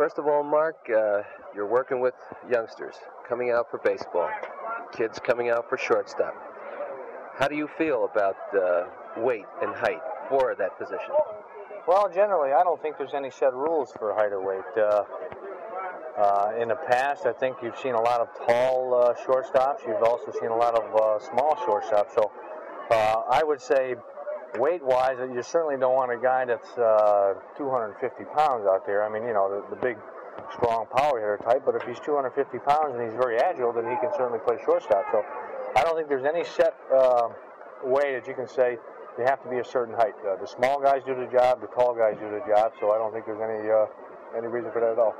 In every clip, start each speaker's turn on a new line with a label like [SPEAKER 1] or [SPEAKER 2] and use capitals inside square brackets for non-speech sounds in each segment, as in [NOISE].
[SPEAKER 1] First of all, Mark, uh, you're working with youngsters coming out for baseball, kids coming out for shortstop. How do you feel about uh, weight and height for that position?
[SPEAKER 2] Well, generally, I don't think there's any set rules for height or weight. Uh, uh, in the past, I think you've seen a lot of tall uh, shortstops. You've also seen a lot of uh, small shortstops. So I would say, weight-wise, you certainly don't want a guy that's uh, 250 pounds out there. I mean, you know, the, the big, strong power hitter type. But if he's 250 pounds and he's very agile, then he can certainly play shortstop. So I don't think there's any set way that you can say you have to be a certain height. Uh, the small guys do the job, the tall guys do the job, so I don't think there's any uh, any reason for that at all.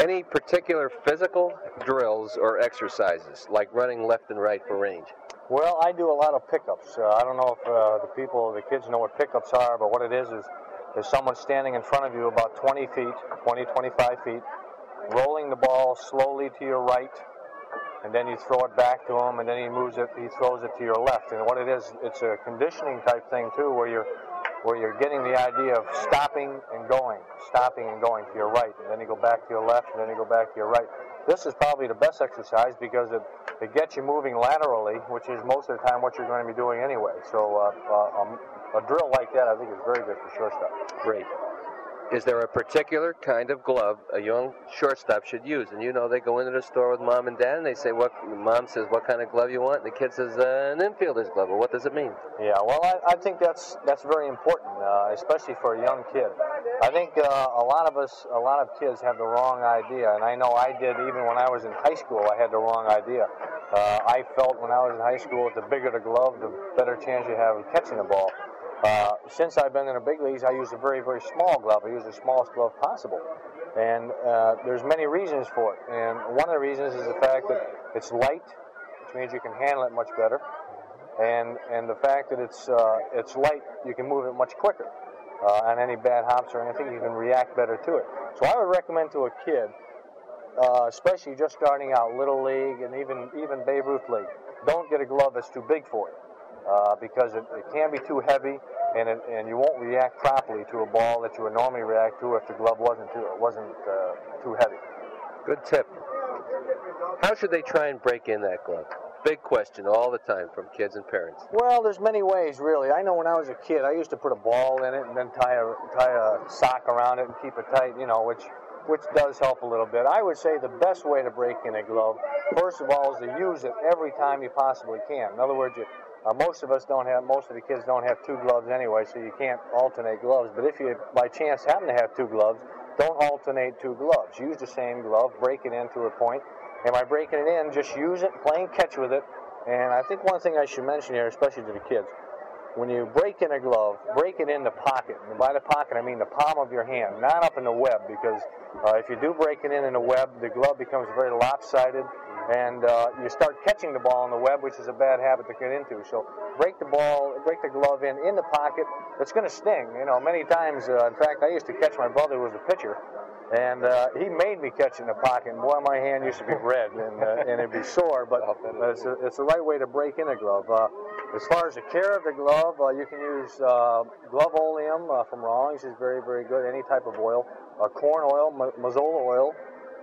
[SPEAKER 1] Any particular physical drills or exercises, like running left and right for range?
[SPEAKER 2] Well, I do a lot of pickups. Uh, I don't know if uh, the people, the kids know what pickups are, but what it is is is someone standing in front of you about 20 feet, 20, 25 feet, rolling the ball slowly to your right, and then you throw it back to him, and then he moves it, he throws it to your left. And what it is, it's a conditioning type thing too, where you're where you're getting the idea of stopping and going, stopping and going to your right, and then you go back to your left, and then you go back to your right. This is probably the best exercise because it, it gets you moving laterally, which is most of the time what you're going to be doing anyway. So uh, uh, um, a drill like that, I think, is very good for shortstop.
[SPEAKER 1] Great. Is there a particular kind of glove a young shortstop should use? And you know, they go into the store with mom and dad, and they say, "What?" Mom says, "What kind of glove you want?" And the kid says, uh, "An infielder's glove." Well, what does it mean?
[SPEAKER 2] Yeah, well, I, I think that's that's very important, uh, especially for a young kid. I think uh, a lot of us, a lot of kids, have the wrong idea, and I know I did even when I was in high school. I had the wrong idea. Uh, I felt when I was in high school, that the bigger the glove, the better chance you have of catching the ball. Uh, since I've been in the big leagues, I use a very, very small glove. I use the smallest glove possible. And uh, there's many reasons for it. And one of the reasons is the fact that it's light, which means you can handle it much better. And, and the fact that it's, uh, it's light, you can move it much quicker. Uh, on any bad hops or anything, you can react better to it. So I would recommend to a kid, uh, especially just starting out, Little League and even, even Babe Ruth League, don't get a glove that's too big for you. Because it, it, can be too heavy and, it, and you won't react properly to a ball that you would normally react to if the glove wasn't too wasn't uh, too heavy.
[SPEAKER 1] Good tip. How should they try and break in that glove? Big question all the time from kids and parents.
[SPEAKER 2] Well, there's many ways, really. I know when I was a kid, I used to put a ball in it and then tie a tie a sock around it and keep it tight, you know, which which does help a little bit. I would say the best way to break in a glove, first of all, is to use it every time you possibly can. In other words, you uh, most of us don't have, most of the kids don't have two gloves anyway, so you can't alternate gloves. But if you, by chance, happen to have two gloves, don't alternate two gloves. Use the same glove, break it into a point, and by breaking it in, just use it, playing catch with it. And I think one thing I should mention here, especially to the kids, when you break in a glove, break it in the pocket. And by the pocket, I mean the palm of your hand, not up in the web, because uh, if you do break it in in the web, the glove becomes very lopsided and uh, you start catching the ball on the web, which is a bad habit to get into. So break the ball, break the glove in in the pocket. It's going to sting. You know, many times. Uh, in fact, I used to catch my brother, who was a pitcher, and uh, he made me catch in the pocket. And boy, my hand used to be red and, uh, and it'd be sore. But it's, a, it's the right way to break in a glove. Uh, as far as the care of the glove, uh, you can use Glovolium from Rawlings. is very, very good. Any type of oil, corn oil, mazola oil.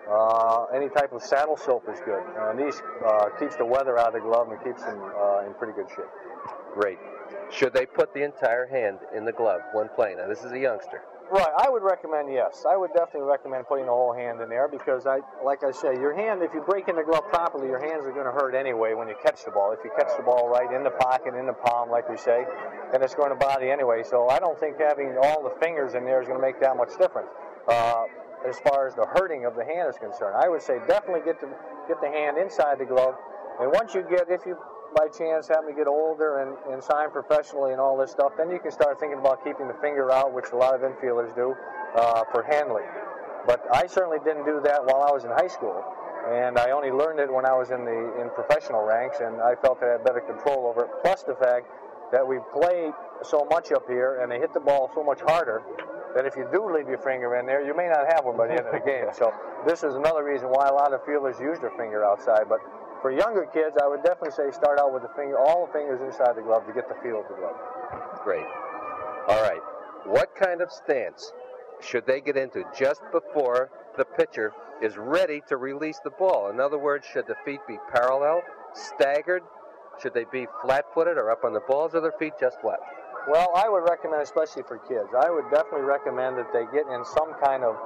[SPEAKER 2] Uh, any type of saddle soap is good. And these uh, keeps the weather out of the glove and keeps them uh, in pretty good shape.
[SPEAKER 1] Great. Should they put the entire hand in the glove when playing? Now, this is a youngster.
[SPEAKER 2] Right, I would recommend yes. I would definitely recommend putting the whole hand in there because I, like I say, your hand. If you break in the glove properly, your hands are going to hurt anyway when you catch the ball. If you catch the ball right in the pocket, in the palm, like we say, then it's going to bother you anyway. So I don't think having all the fingers in there is going to make that much difference. Uh, as far as the hurting of the hand is concerned. I would say definitely get the get the hand inside the glove, and once you get, if you by chance happen to get older and, and sign professionally and all this stuff, then you can start thinking about keeping the finger out, which a lot of infielders do uh, for handling. But I certainly didn't do that while I was in high school, and I only learned it when I was in the in professional ranks, and I felt that I had better control over it. Plus the fact that we play so much up here, and they hit the ball so much harder that if you do leave your finger in there, you may not have one by the end of the game. So this is another reason why a lot of fielders use their finger outside. But for younger kids, I would definitely say start out with the finger, all the fingers inside the glove to get the feel of the glove.
[SPEAKER 1] Great. All right. What kind of stance should they get into just before the pitcher is ready to release the ball. In other words, should the feet be parallel, staggered? Should they be flat-footed or up on the balls of their feet? Just what?
[SPEAKER 2] Well, I would recommend, especially for kids, I would definitely recommend that they get in some kind of.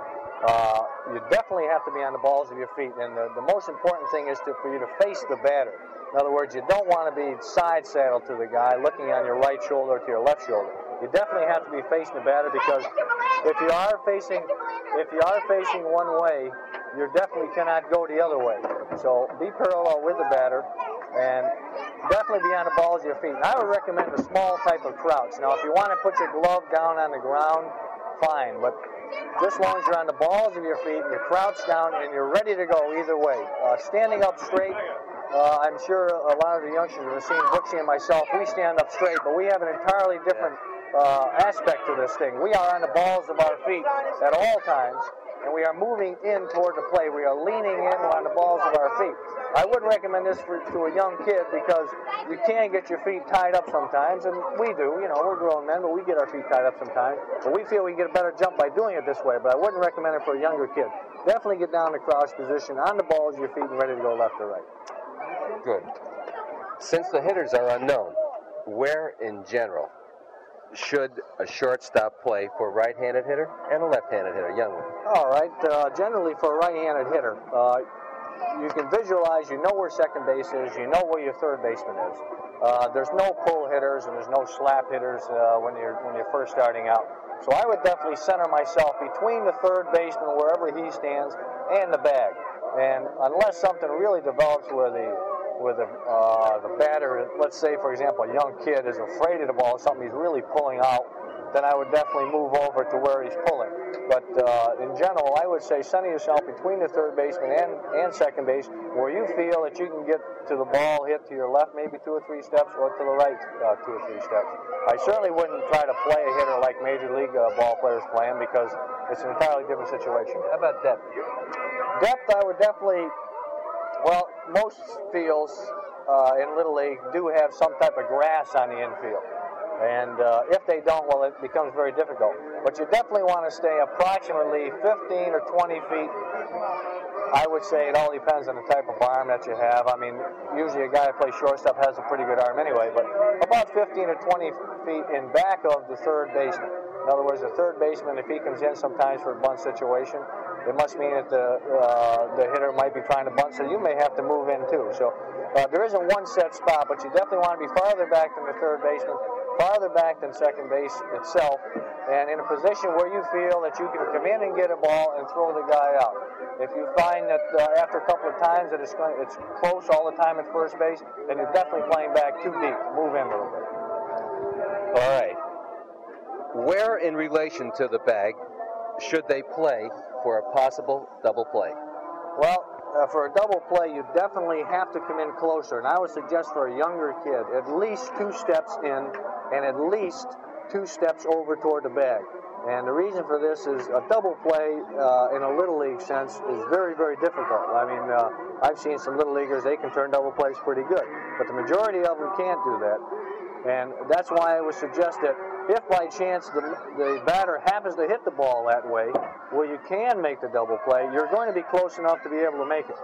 [SPEAKER 2] Uh, you definitely have to be on the balls of your feet, and the, the most important thing is to, for you to face the batter. In other words, you don't want to be side saddled to the guy, looking on your right shoulder to your left shoulder. You definitely have to be facing the batter because if you are facing, if you are facing one way, you definitely cannot go the other way. So be parallel with the batter, and definitely be on the balls of your feet. And I would recommend a small type of crouch. Now, if you want to put your glove down on the ground, fine. But just as long as you're on the balls of your feet, you crouch down, and you're ready to go either way. Uh, standing up straight, uh, I'm sure a lot of the youngsters have seen Brooksy and myself. We stand up straight, but we have an entirely different uh, aspect to this thing. We are on the balls of our feet at all times, and we are moving in toward the play. We are leaning in on the balls of our feet. I wouldn't recommend this for, to a young kid because you can get your feet tied up sometimes, and we do. You know, we're grown men, but we get our feet tied up sometimes. But we feel we can get a better jump by doing it this way. But I wouldn't recommend it for a younger kid. Definitely get down the crouch position on the balls of your feet and ready to go left or right.
[SPEAKER 1] Good. Since the hitters are unknown, where in general should a shortstop play for a right-handed hitter and a left-handed hitter, young one?
[SPEAKER 2] All right. Uh, generally, for a right-handed hitter, uh, you can visualize, you know where second base is, you know where your third baseman is. Uh, there's no pull hitters and there's no slap hitters uh, when you're when you're first starting out. So I would definitely center myself between the third baseman, wherever he stands, and the bag. And unless something really develops where the where the uh, the batter, let's say for example, a young kid is afraid of the ball, something he's really pulling out, then I would definitely move over to where he's pulling. But uh, in general, I would say center yourself between the third baseman and, and second base, where you feel that you can get to the ball hit to your left, maybe two or three steps, or to the right, uh, two or three steps. I certainly wouldn't try to play a hitter like major league uh, ball players playing because it's an entirely different situation.
[SPEAKER 1] How about depth?
[SPEAKER 2] Depth, I would definitely. Well, most fields uh, in Little League do have some type of grass on the infield. And uh, if they don't, well, it becomes very difficult. But you definitely want to stay approximately 15 or 20 feet. I would say it all depends on the type of arm that you have. I mean, usually a guy that plays shortstop has a pretty good arm anyway, but about 15 or 20 feet in back of the third baseman. In other words, the third baseman, if he comes in sometimes for a bunt situation, it must mean that the uh, the hitter might be trying to bunt, so you may have to move in too. So uh, there isn't one set spot, but you definitely want to be farther back than the third baseman, farther back than second base itself, and in a position where you feel that you can come in and get a ball and throw the guy out. If you find that uh, after a couple of times that it's, going, it's close all the time at first base, then you're definitely playing back too deep. Move in a little bit.
[SPEAKER 1] All right. Where in relation to the bag should they play for a possible double play?
[SPEAKER 2] Well, uh, for a double play, you definitely have to come in closer. And I would suggest for a younger kid, at least two steps in and at least two steps over toward the bag. And the reason for this is a double play uh, in a little league sense is very, very difficult. I mean, uh, I've seen some little leaguers, they can turn double plays pretty good. But the majority of them can't do that. And that's why I would suggest that if by chance the, the batter happens to hit the ball that way, where you can make the double play, you're going to be close enough to be able to make it.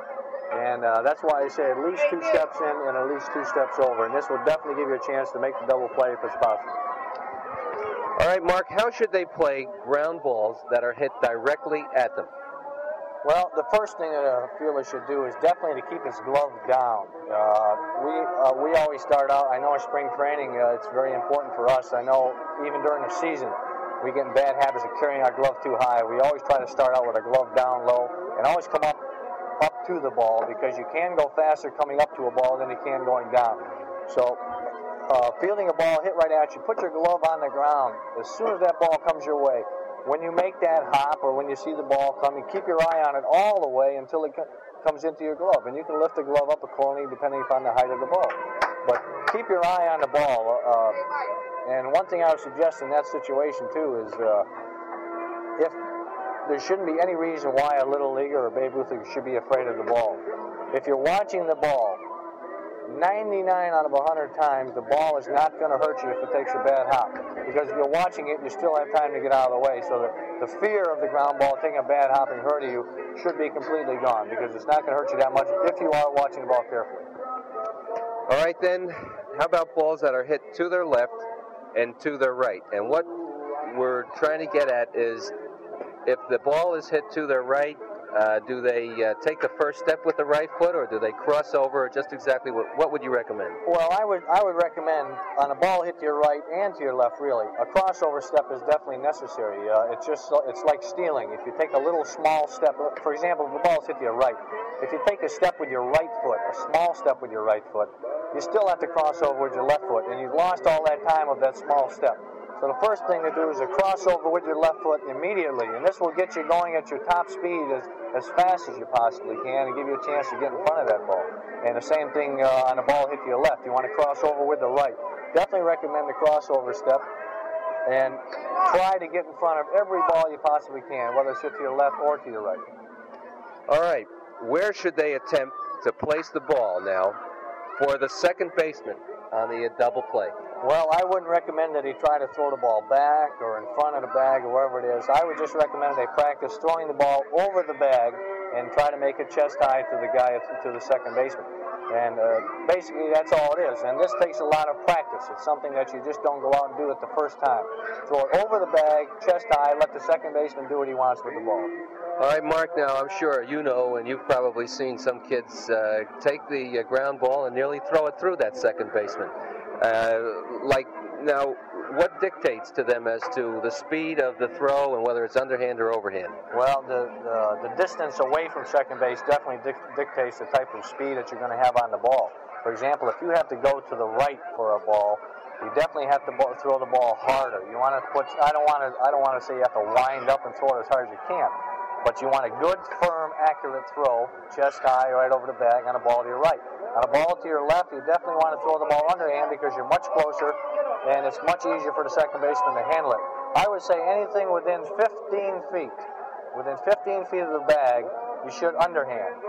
[SPEAKER 2] And uh, that's why I say at least two steps in and at least two steps over. And this will definitely give you a chance to make the double play if it's possible.
[SPEAKER 1] All right, Mark, how should they play ground balls that are hit directly at them?
[SPEAKER 2] Well, the first thing that a fielder should do is definitely to keep his glove down. Uh, we uh, we always start out. I know in spring training uh, it's very important for us. I know even during the season we get in bad habits of carrying our glove too high. We always try to start out with a glove down low and always come up up to the ball because you can go faster coming up to a ball than you can going down. So. Uh, fielding a ball hit right at you, put your glove on the ground. As soon as that ball comes your way, when you make that hop or when you see the ball coming, keep your eye on it all the way until it comes into your glove. And you can lift the glove up accordingly depending upon the height of the ball. But keep your eye on the ball. Uh, and one thing I would suggest in that situation too is uh, if there shouldn't be any reason why a little leaguer or Babe Ruth should be afraid of the ball. If you're watching the ball, 99 out of 100 times, the ball is not going to hurt you if it takes a bad hop. Because if you're watching it, you still have time to get out of the way. So the, the fear of the ground ball taking a bad hop and hurting you should be completely gone because it's not going to hurt you that much if you are watching the ball carefully.
[SPEAKER 1] All right, then, how about balls that are hit to their left and to their right? And what we're trying to get at is if the ball is hit to their right, uh, do they uh, take the first step with the right foot, or do they cross over? Or just exactly what, what would you recommend?
[SPEAKER 2] Well, I would I would recommend on a ball hit to your right and to your left. Really, a crossover step is definitely necessary. Uh, it's just it's like stealing. If you take a little small step, for example, the ball is hit to your right, if you take a step with your right foot, a small step with your right foot, you still have to cross over with your left foot, and you've lost all that time of that small step. So the first thing to do is to cross over with your left foot immediately, and this will get you going at your top speed as, as fast as you possibly can and give you a chance to get in front of that ball. And the same thing uh, on a ball hit to your left. You want to cross over with the right. Definitely recommend the crossover step and try to get in front of every ball you possibly can, whether it's hit to your left or to your right.
[SPEAKER 1] All right, where should they attempt to place the ball now for the second baseman on the double play?
[SPEAKER 2] Well, I wouldn't recommend that he try to throw the ball back or in front of the bag or wherever it is. I would just recommend they practice throwing the ball over the bag and try to make it chest high to the guy to the second baseman. And uh, basically, that's all it is. And this takes a lot of practice. It's something that you just don't go out and do it the first time. Throw it over the bag, chest high, let the second baseman do what he wants with the ball.
[SPEAKER 1] All right, Mark, now I'm sure you know, and you've probably seen some kids uh, take the uh, ground ball and nearly throw it through that second baseman. Uh, like now, what dictates to them as to the speed of the throw and whether it's underhand or overhand?
[SPEAKER 2] Well, the the, the distance away from second base definitely dic- dictates the type of speed that you're going to have on the ball. For example, if you have to go to the right for a ball, you definitely have to throw the ball harder. You want to put. I don't want to. I don't want to say you have to wind up and throw it as hard as you can, but you want a good, firm, accurate throw, chest high, right over the bag on a ball to your right. On a ball to your left, you definitely want to throw the ball underhand because you're much closer and it's much easier for the second baseman to handle it. I would say anything within 15 feet, within 15 feet of the bag, you should underhand.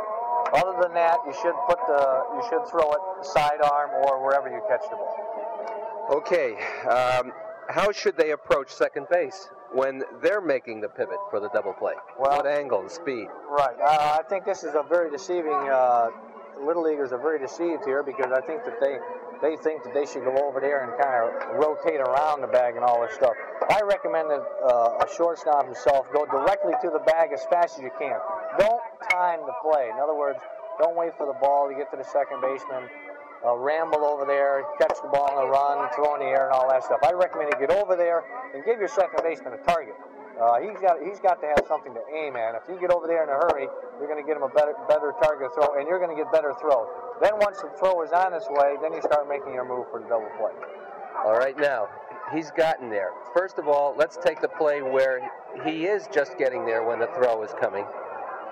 [SPEAKER 2] Other than that, you should put the, you should throw it sidearm or wherever you catch the ball.
[SPEAKER 1] Okay, um, how should they approach second base when they're making the pivot for the double play?
[SPEAKER 2] Well,
[SPEAKER 1] what angle and speed?
[SPEAKER 2] Right. Uh, I think this is a very deceiving. Uh, little leaguers are very deceived here because I think that they they think that they should go over there and kind of rotate around the bag and all this stuff. I recommend that uh, a shortstop himself go directly to the bag as fast as you can. Don't time the play. In other words, don't wait for the ball to get to the second baseman. Uh, ramble over there, catch the ball on the run, throw in the air, and all that stuff. I recommend you get over there and give your second baseman a target. Uh, he's got he's got to have something to aim at. If you get over there in a hurry, you're going to get him a better better target throw, and you're going to get better throws. Then once the throw is on its way, then you start making your move for the double play.
[SPEAKER 1] All right, now he's gotten there. First of all, let's take the play where he is just getting there when the throw is coming.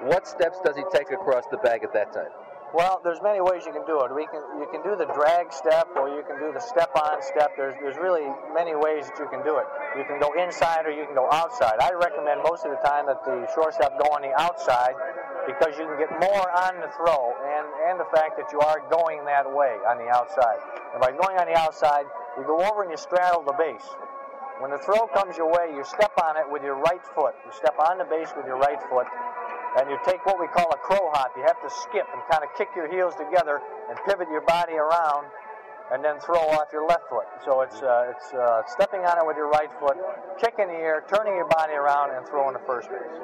[SPEAKER 1] What steps does he take across the bag at that time?
[SPEAKER 2] Well, there's many ways you can do it. We can you can do the drag step, or you can do the step-on step. There's there's really many ways that you can do it. You can go inside, or you can go outside. I recommend most of the time that the shortstop go on the outside because you can get more on the throw, and and the fact that you are going that way on the outside. And by going on the outside, you go over and you straddle the base. When the throw comes your way, you step on it with your right foot. You step on the base with your right foot, and you take what we call a crow hop. You have to skip and kind of kick your heels together and pivot your body around, and then throw off your left foot. So it's uh, it's uh, stepping on it with your right foot, kicking the air, turning your body around, and throwing to first base.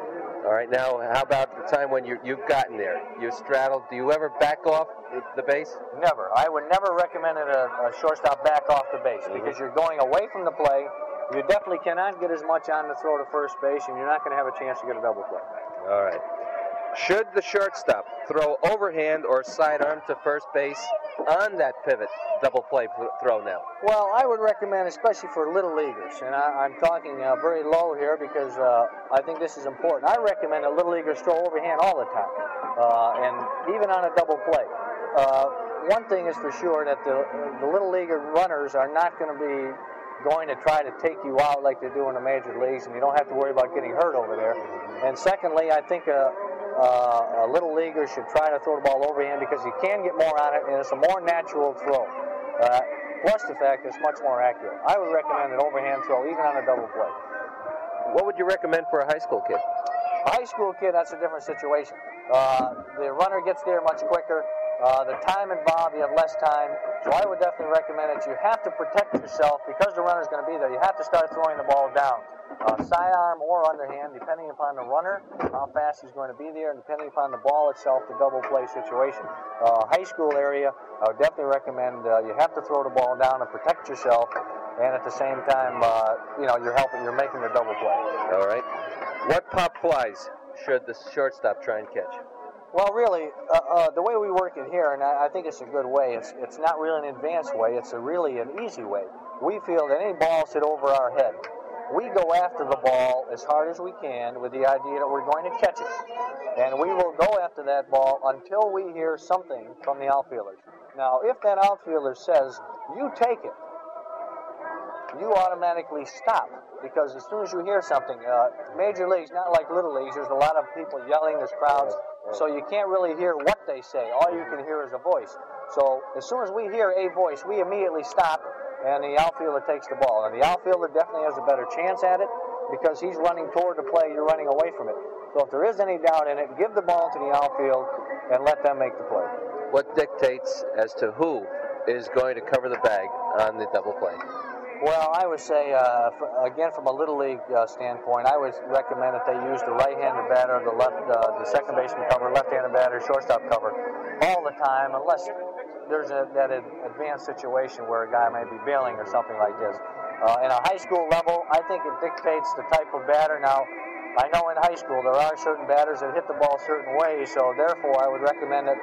[SPEAKER 1] All right. Now, how about the time when you you've gotten there? You straddled. Do you ever back off the base?
[SPEAKER 2] Never. I would never recommend it a, a shortstop back off the base mm-hmm. because you're going away from the play. You definitely cannot get as much on the throw to first base, and you're not going to have a chance to get a double play.
[SPEAKER 1] All right. Should the shortstop throw overhand or sidearm to first base on that pivot double play throw now?
[SPEAKER 2] Well, I would recommend, especially for little leaguers, and I, am talking uh, very low here because uh, I think this is important. I recommend that little leaguers throw overhand all the time, uh, and even on a double play. Uh, one thing is for sure that the, the little league runners are not going to be going to try to take you out like they do in the major leagues, and you don't have to worry about getting hurt over there. And secondly, I think uh, uh, a little leaguer should try to throw the ball overhand because you can get more on it and it's a more natural throw. Uh, plus the fact it's much more accurate. I would recommend an overhand throw even on a double play.
[SPEAKER 1] What would you recommend for a high school kid?
[SPEAKER 2] A high school kid, that's a different situation. Uh, the runner gets there much quicker. Uh, the time involved, you have less time. So I would definitely recommend it. You have to protect yourself because the runner's going to be there. You have to start throwing the ball down. Uh, sidearm or underhand, depending upon the runner, how fast he's going to be there, and depending upon the ball itself, the double play situation. Uh, high school area, I would definitely recommend uh, you have to throw the ball down and protect yourself, and at the same time, uh, you know, you're helping, you're making the double play.
[SPEAKER 1] All right. What pop flies should the shortstop try and catch?
[SPEAKER 2] Well, really, uh, uh, the way we work it here, and I, I, think it's a good way. It's it's not really an advanced way. It's a really an easy way. We feel that any balls hit over our head, we go after the ball as hard as we can with the idea that we're going to catch it, and we will go after that ball until we hear something from the outfielders. Now, if that outfielder says you take it, you automatically stop because as soon as you hear something, uh, major leagues, not like little leagues, there's a lot of people yelling, there's crowds, so you can't really hear what they say. All you can hear is a voice. So as soon as we hear a voice, we immediately stop, and the outfielder takes the ball. And the outfielder definitely has a better chance at it because he's running toward the play, you're running away from it. So if there is any doubt in it, give the ball to the outfield and let them make the play.
[SPEAKER 1] What dictates as to who is going to cover the bag on the double play?
[SPEAKER 2] Well, I would say, uh, for, again, from a little league uh, standpoint, I would recommend that they use the right-handed batter, the left, uh, the second baseman cover, left-handed batter, shortstop cover, all the time, unless there's a, that advanced situation where a guy may be bailing or something like this. Uh, in a high school level, I think it dictates the type of batter. Now, I know in high school there are certain batters that hit the ball certain ways, so therefore I would recommend that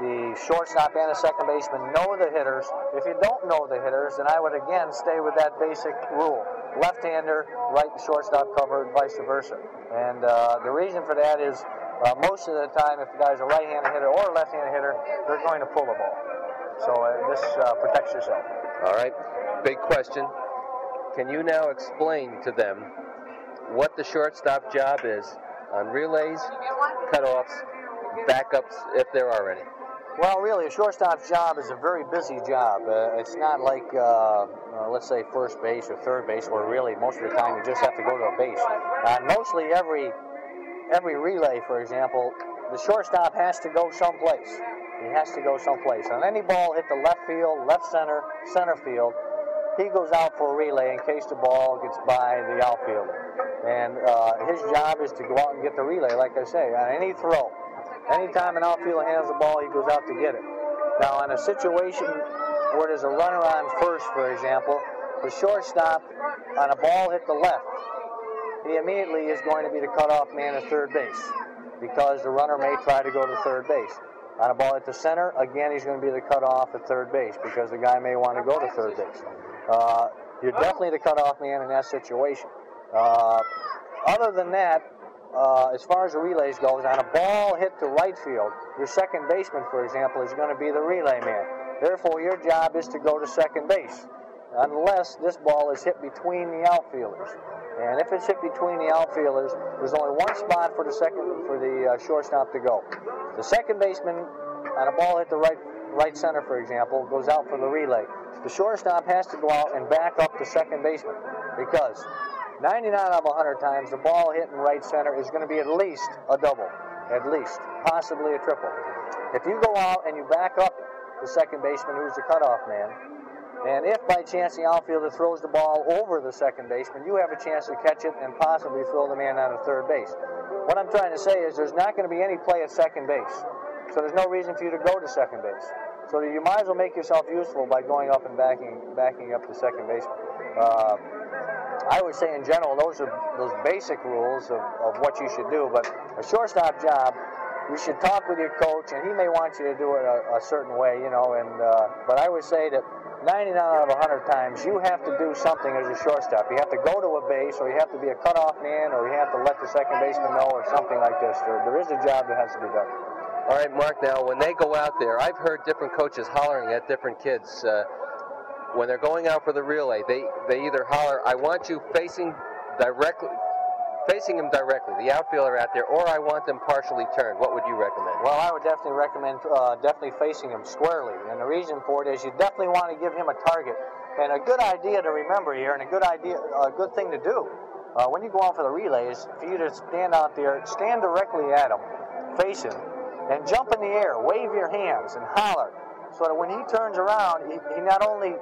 [SPEAKER 2] the shortstop and the second baseman know the hitters. If you don't know the hitters, then I would again stay with that basic rule. Left-hander, right shortstop covered, vice versa. And uh, the reason for that is uh, most of the time, if the guy's a right-handed hitter or a left-handed hitter, they're going to pull the ball. So uh, this uh, protects yourself.
[SPEAKER 1] All right. Big question. Can you now explain to them what the shortstop job is on relays, cutoffs, backups, if there are any?
[SPEAKER 2] Well, really, a shortstop's job is a very busy job. Uh, it's not like, uh, uh, let's say, first base or third base, where really most of the time you just have to go to a base. Uh, mostly every every relay, for example, the shortstop has to go someplace. He has to go someplace. On any ball hit the left field, left center, center field, he goes out for a relay in case the ball gets by the outfielder. And uh, his job is to go out and get the relay, like I say, on any throw. Anytime an outfielder hands the ball, he goes out to get it. Now, in a situation where there's a runner on first, for example, the shortstop on a ball hit the left, he immediately is going to be the cutoff man at third base because the runner may try to go to third base. On a ball at the center, again, he's going to be the cutoff at third base because the guy may want to go to third base. Uh, you're definitely the cutoff man in that situation. Uh, other than that, uh, as far as the relays goes, on a ball hit to right field, your second baseman, for example, is going to be the relay man. Therefore, your job is to go to second base, unless this ball is hit between the outfielders. And if it's hit between the outfielders, there's only one spot for the second for the uh, shortstop to go. The second baseman on a ball hit the right right center, for example, goes out for the relay. The shortstop has to go out and back up the second baseman because 99 out of 100 times, the ball hit in right center is going to be at least a double, at least, possibly a triple. If you go out and you back up the second baseman, who's the cutoff man, and if by chance the outfielder throws the ball over the second baseman, you have a chance to catch it and possibly throw the man out of third base. What I'm trying to say is there's not going to be any play at second base, so there's no reason for you to go to second base. So you might as well make yourself useful by going up and backing backing up the second baseman. Uh, I would say in general, those are those basic rules of, of what you should do. But a shortstop job, you should talk with your coach, and he may want you to do it a, a certain way, you know. And uh, but I would say that 99 out of 100 times, you have to do something as a shortstop. You have to go to a base, or you have to be a cutoff man, or you have to let the second baseman know, or something like this. There, there is a job that has to be done.
[SPEAKER 1] All right, Mark. Now, when they go out there, I've heard different coaches hollering at different kids. Uh, when they're going out for the relay, they, they either holler, I want you facing directly facing him directly, the outfielder out there, or I want them partially turned. What would you recommend?
[SPEAKER 2] Well, I would definitely recommend uh, definitely facing him squarely, and the reason for it is you definitely want to give him a target. And a good idea to remember here, and a good idea, a good thing to do, uh, when you go out for the relays, for you to stand out there, stand directly at him, face him, and jump in the air, wave your hands, and holler, so that when he turns around, he, he not only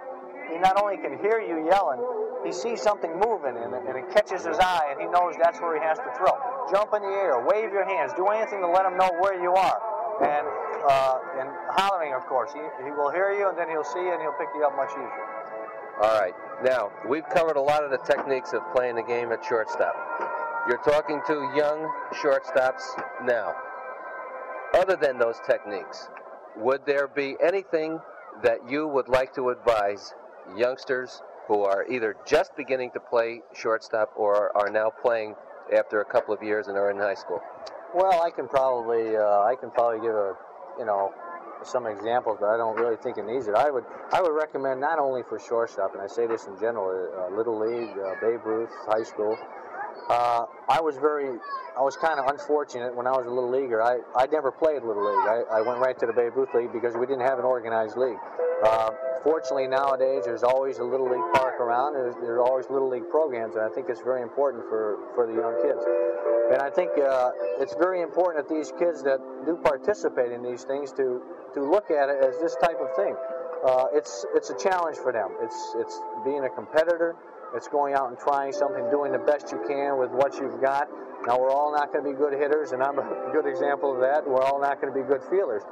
[SPEAKER 2] he not only can hear you yelling, he sees something moving and, and it catches his eye and he knows that's where he has to throw. Jump in the air, wave your hands, do anything to let him know where you are. And, uh, and hollering, of course. He, he will hear you and then he'll see you and he'll pick you up much easier.
[SPEAKER 1] All right. Now, we've covered a lot of the techniques of playing the game at shortstop. You're talking to young shortstops now. Other than those techniques, would there be anything that you would like to advise youngsters who are either just beginning to play shortstop or are now playing after a couple of years and are in high school?
[SPEAKER 2] Well, I can probably uh, I can probably give a you know some examples, but I don't really think it needs it. I would I would recommend not only for shortstop, and I say this in general, uh, little league, uh, Babe Ruth, high school. Uh, I was very I was kind of unfortunate when I was a little leaguer. I, I never played little league. I, I went right to the Babe Ruth League because we didn't have an organized league. Uh, fortunately, nowadays there's always a little league park around. There's, there's always little league programs, and I think it's very important for, for the young kids. And I think uh, it's very important that these kids that do participate in these things to to look at it as this type of thing. Uh, it's it's a challenge for them. It's it's being a competitor. It's going out and trying something, doing the best you can with what you've got. Now, we're all not going to be good hitters, and I'm a [LAUGHS] good example of that. We're all not going to be good fielders.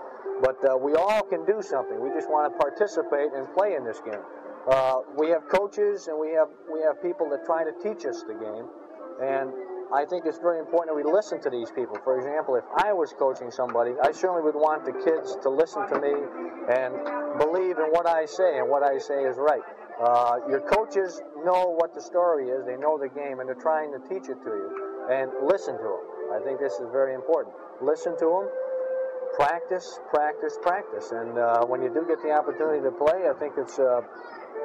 [SPEAKER 2] But uh, we all can do something. We just want to participate and play in this game. Uh, we have coaches and we have we have people that try to teach us the game, and I think it's very important that we listen to these people. For example, if I was coaching somebody, I certainly would want the kids to listen to me and believe in what I say, and what I say is right. Uh, your coaches know what the story is, they know the game, and they're trying to teach it to you and listen to them. I think this is very important. Listen to them, practice, practice, practice. And uh, when you do get the opportunity to play, I think it's uh,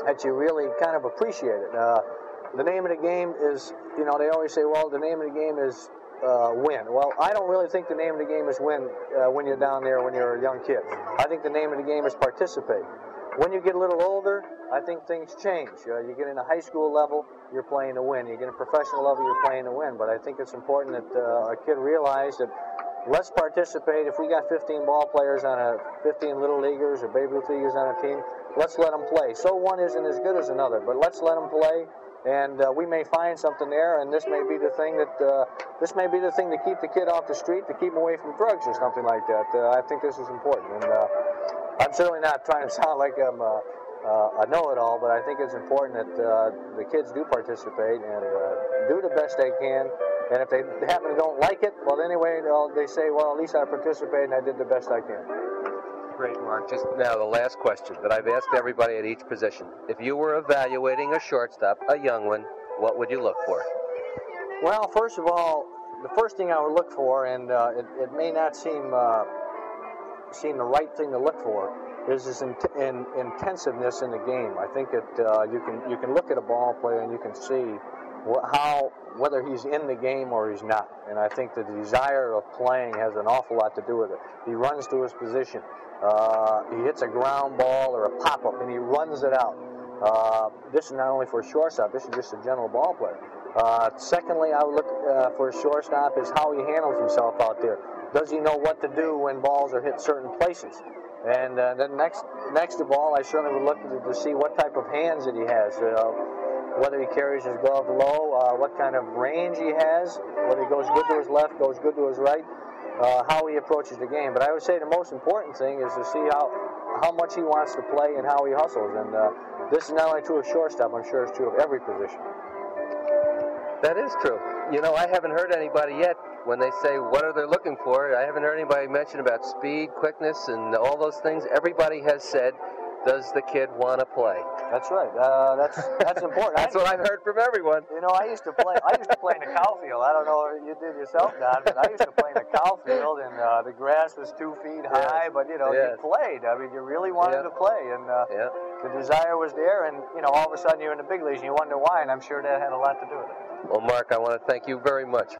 [SPEAKER 2] that you really kind of appreciate it. Uh, the name of the game is, you know, they always say, well, the name of the game is uh, win. Well, I don't really think the name of the game is win uh, when you're down there when you're a young kid. I think the name of the game is participate. When you get a little older, I think things change. Uh, you get in a high school level, you're playing to win. You get a professional level, you're playing to win. But I think it's important that a kid realize that let's participate. If we got 15 ball players on a 15 little leaguers or baby leaguers on a team, let's let them play. So one isn't as good as another, but let's let them play. And uh, we may find something there, and this may be the thing that uh, this may be the thing to keep the kid off the street, to keep him away from drugs or something like that. Uh, I think this is important, and uh, I'm certainly not [LAUGHS] trying to sound like I'm uh, a know-it-all, but I think it's important that uh, the kids do participate and uh, do the best they can. And if they happen to don't like it, well, anyway, they say, well, at least I participated and I did the best I can.
[SPEAKER 1] Great, Mark. Just now, the last question that I've asked everybody at each position. If you were evaluating a shortstop, a young one, what would you look for?
[SPEAKER 2] Well, first of all, the first thing I would look for, and uh, it, it, may not seem uh, seem the right thing to look for, is this in, in, intensiveness in the game. I think that uh, you can you can look at a ball player and you can see what, how whether he's in the game or he's not. And I think the desire of playing has an awful lot to do with it. He runs to his position. Uh, he hits a ground ball or a pop up and he runs it out. Uh, this is not only for a shortstop. This is just a general ball player. Uh, secondly, I would look uh, for a shortstop is how he handles himself out there. Does he know what to do when balls are hit certain places? And uh, then next next of all, I certainly would look to, to see what type of hands that he has. Whether he carries his glove low, uh, what kind of range he has, whether he goes good to his left, goes good to his right, uh, how he approaches the game. But I would say the most important thing is to see how how much he wants to play and how he hustles. And uh, this is not only true of shortstop, I'm sure it's true of every position.
[SPEAKER 1] That is true. You know, I haven't heard anybody yet when they say what are they looking for. I haven't heard anybody mention about speed, quickness, and all those things. Everybody has said, "Does the kid want to play?"
[SPEAKER 2] That's right. Uh, that's that's important. [LAUGHS]
[SPEAKER 1] that's what I've heard from everyone.
[SPEAKER 2] You know, I used to play. I used to play in the cow field. I don't know if you did yourself, Don, but I used to play in the cow field, and uh, the grass was two feet high. Yes. But you know, yes. you played. I mean, you really wanted to play, and uh, the desire was there. And you know, all of a sudden, you're in the big leagues, and you wonder why. And I'm sure that had a lot to do with it.
[SPEAKER 1] Well, Mark, I want to thank you very much